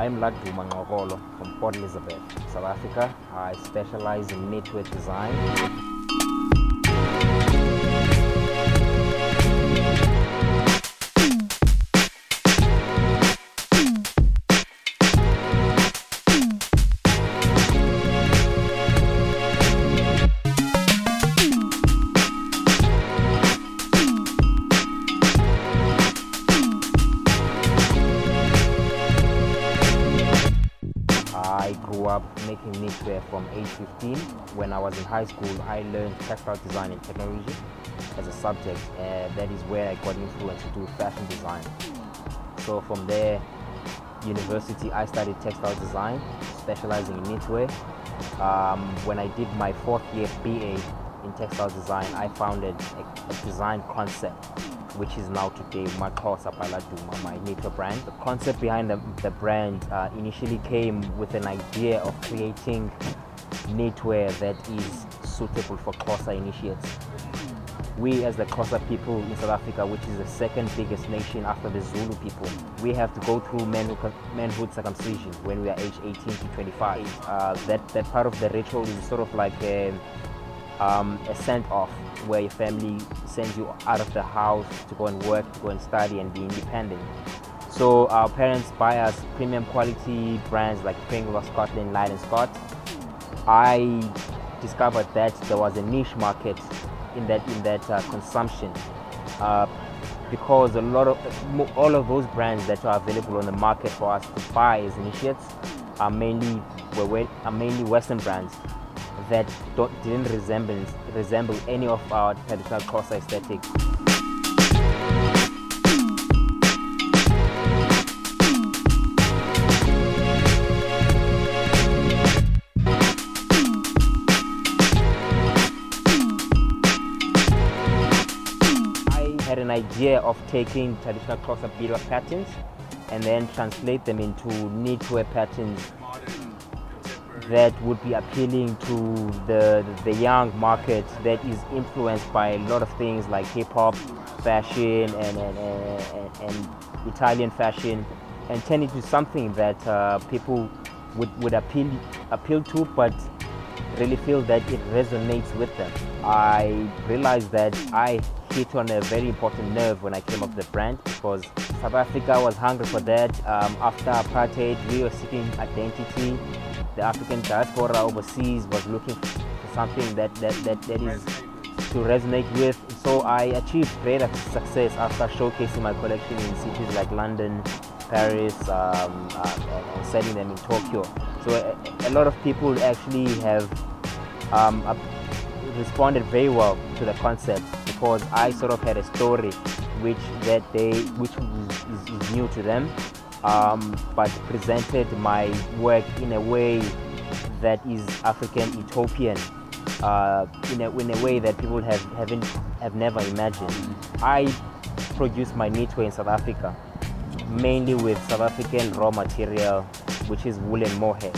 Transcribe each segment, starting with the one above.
I am Laduma Ngxokolo from Port Elizabeth, South Africa. I specialize in knitwear design. Up making knitwear from age 15. When I was in high school, I learned textile design and technology as a subject. Uh, that is where I got influence to do fashion design. So from there, university, I studied textile design, specializing in knitwear. Um, when I did my fourth year BA in textile design, I founded a design concept which is now today Maxhosa by Laduma, my knitwear brand. The concept behind the, the brand uh, initially came with an idea of creating knitwear that is suitable for Xhosa initiates. We as the Xhosa people in South Africa, which is the second biggest nation after the Zulu people, we have to go through manhood, manhood circumcision when we are age 18 to 25. Uh, that, that part of the ritual is sort of like a, um, a send off where your family sends you out of the house to go and work, to go and study and be independent. So our parents buy us premium quality brands like Pringle of Scotland, Lyle and Scott. I discovered that there was a niche market in that in that uh, consumption uh, because a lot of all of those brands that are available on the market for us to buy as initiates are mainly were are mainly Western brands that didn't resemble, resemble any of our traditional Xhosa aesthetics. I had an idea of taking traditional Xhosa beadwork patterns and then translate them into knitwear patterns that would be appealing to the, the young market that is influenced by a lot of things like hip hop, fashion, and, and, and, and Italian fashion, and turn it into something that uh, people would, would appeal, appeal to, but really feel that it resonates with them. I realized that I hit on a very important nerve when I came up with the brand because South Africa was hungry for that. Um, after apartheid, we were seeking identity the African diaspora overseas was looking for something that, that, that, that is to resonate with. So I achieved great success after showcasing my collection in cities like London, Paris, um, uh, and selling them in Tokyo. So a, a lot of people actually have um, uh, responded very well to the concept because I sort of had a story which that they which is, is new to them um, but presented my work in a way that is African utopian, uh, in, a, in a way that people have haven't have never imagined. I produce my knitwear in South Africa, mainly with South African raw material, which is wool and mohair.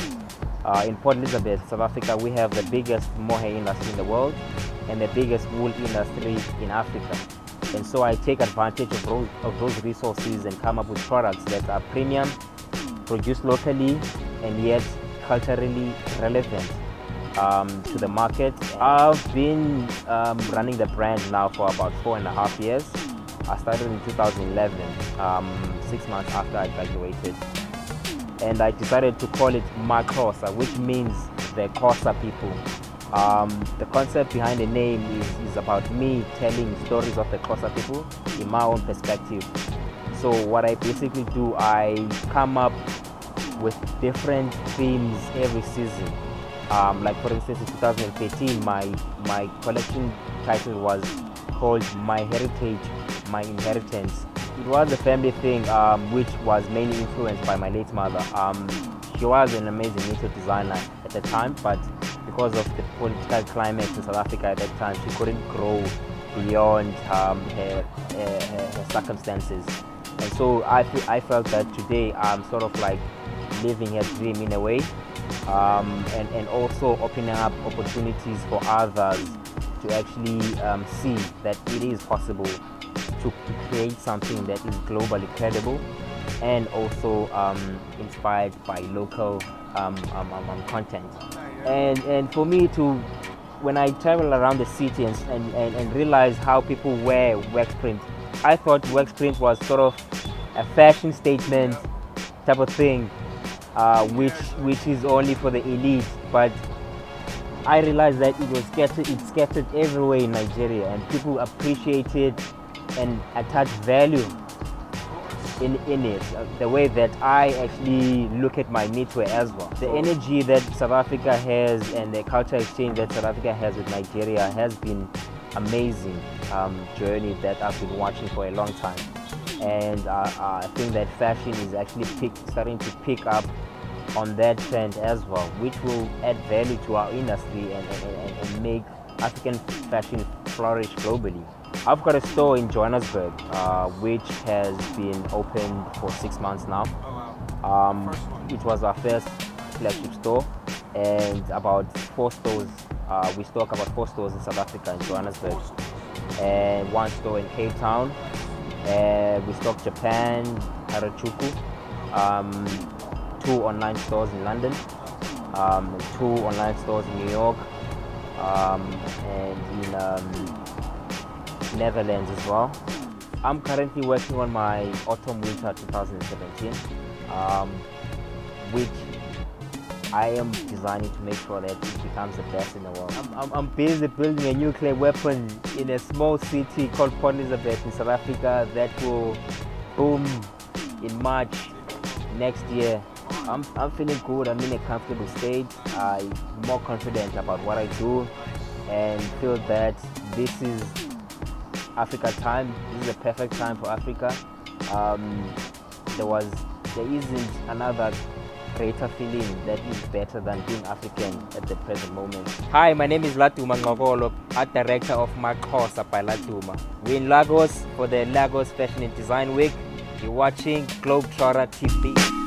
Uh, in Port Elizabeth, South Africa, we have the biggest mohair industry in the world and the biggest wool industry in Africa. And so I take advantage of those, of those resources and come up with products that are premium, produced locally, and yet culturally relevant um, to the market. I've been um, running the brand now for about four and a half years. I started in 2011, um, six months after I graduated. And I decided to call it Maxhosa, which means the Xhosa people. Um, the concept behind the name is, is about me telling stories of the Xhosa people in my own perspective. So what I basically do, I come up with different themes every season. Um, like for instance, in 2013, my my collection title was called My Heritage, My Inheritance. It was a family thing, um, which was mainly influenced by my late mother. Um, she was an amazing knitwear designer at the time, but because of the political climate in South Africa at that time, she couldn't grow beyond um, her, her, her, circumstances. And so I, I felt that today I'm sort of like living her dream in a way um, and, and also opening up opportunities for others to actually um, see that it is possible to, create something that is globally credible and also um, inspired by local um, um, content. And, and for me to, when I travel around the city and, and, and realize how people wear wax print, I thought wax print was sort of a fashion statement type of thing, uh, which, which is only for the elite. But I realized that it was scattered, it's scattered everywhere in Nigeria and people appreciate it and attach value in, in it. Uh, the way that I actually look at my knitwear as well. The energy that South Africa has and the culture exchange that South Africa has with Nigeria has been amazing um, journey that I've been watching for a long time. And uh, I think that fashion is actually pick, starting to pick up on that trend as well, which will add value to our industry and, and, and make African fashion flourish globally. I've got a store in Johannesburg, uh, which has been open for six months now. Um, it was our first flagship store, and about four stores. Uh, we stock about four stores in South Africa, in Johannesburg, and one store in Cape Town. And we stock Japan, Harajuku, um, two online stores in London, um, two online stores in New York, um, and in um, Netherlands as well. I'm currently working on my autumn winter 2017, um, which I am designing to make sure that it becomes the best in the world. I'm, I'm, I'm busy building a nuclear weapon in a small city called Port Elizabeth in South Africa that will boom in March next year. I'm, I'm feeling good, I'm in a comfortable state, I'm more confident about what I do and feel that this is Africa time. This is a perfect time for Africa. Um, there was, there isn't another greater feeling that is better than being African at the present moment. Hi, my name is Laduma Ngxokolo, Art Director of Maxhosa by Laduma. We're in Lagos for the Lagos Fashion and Design Week. You're watching Globetrotter TV.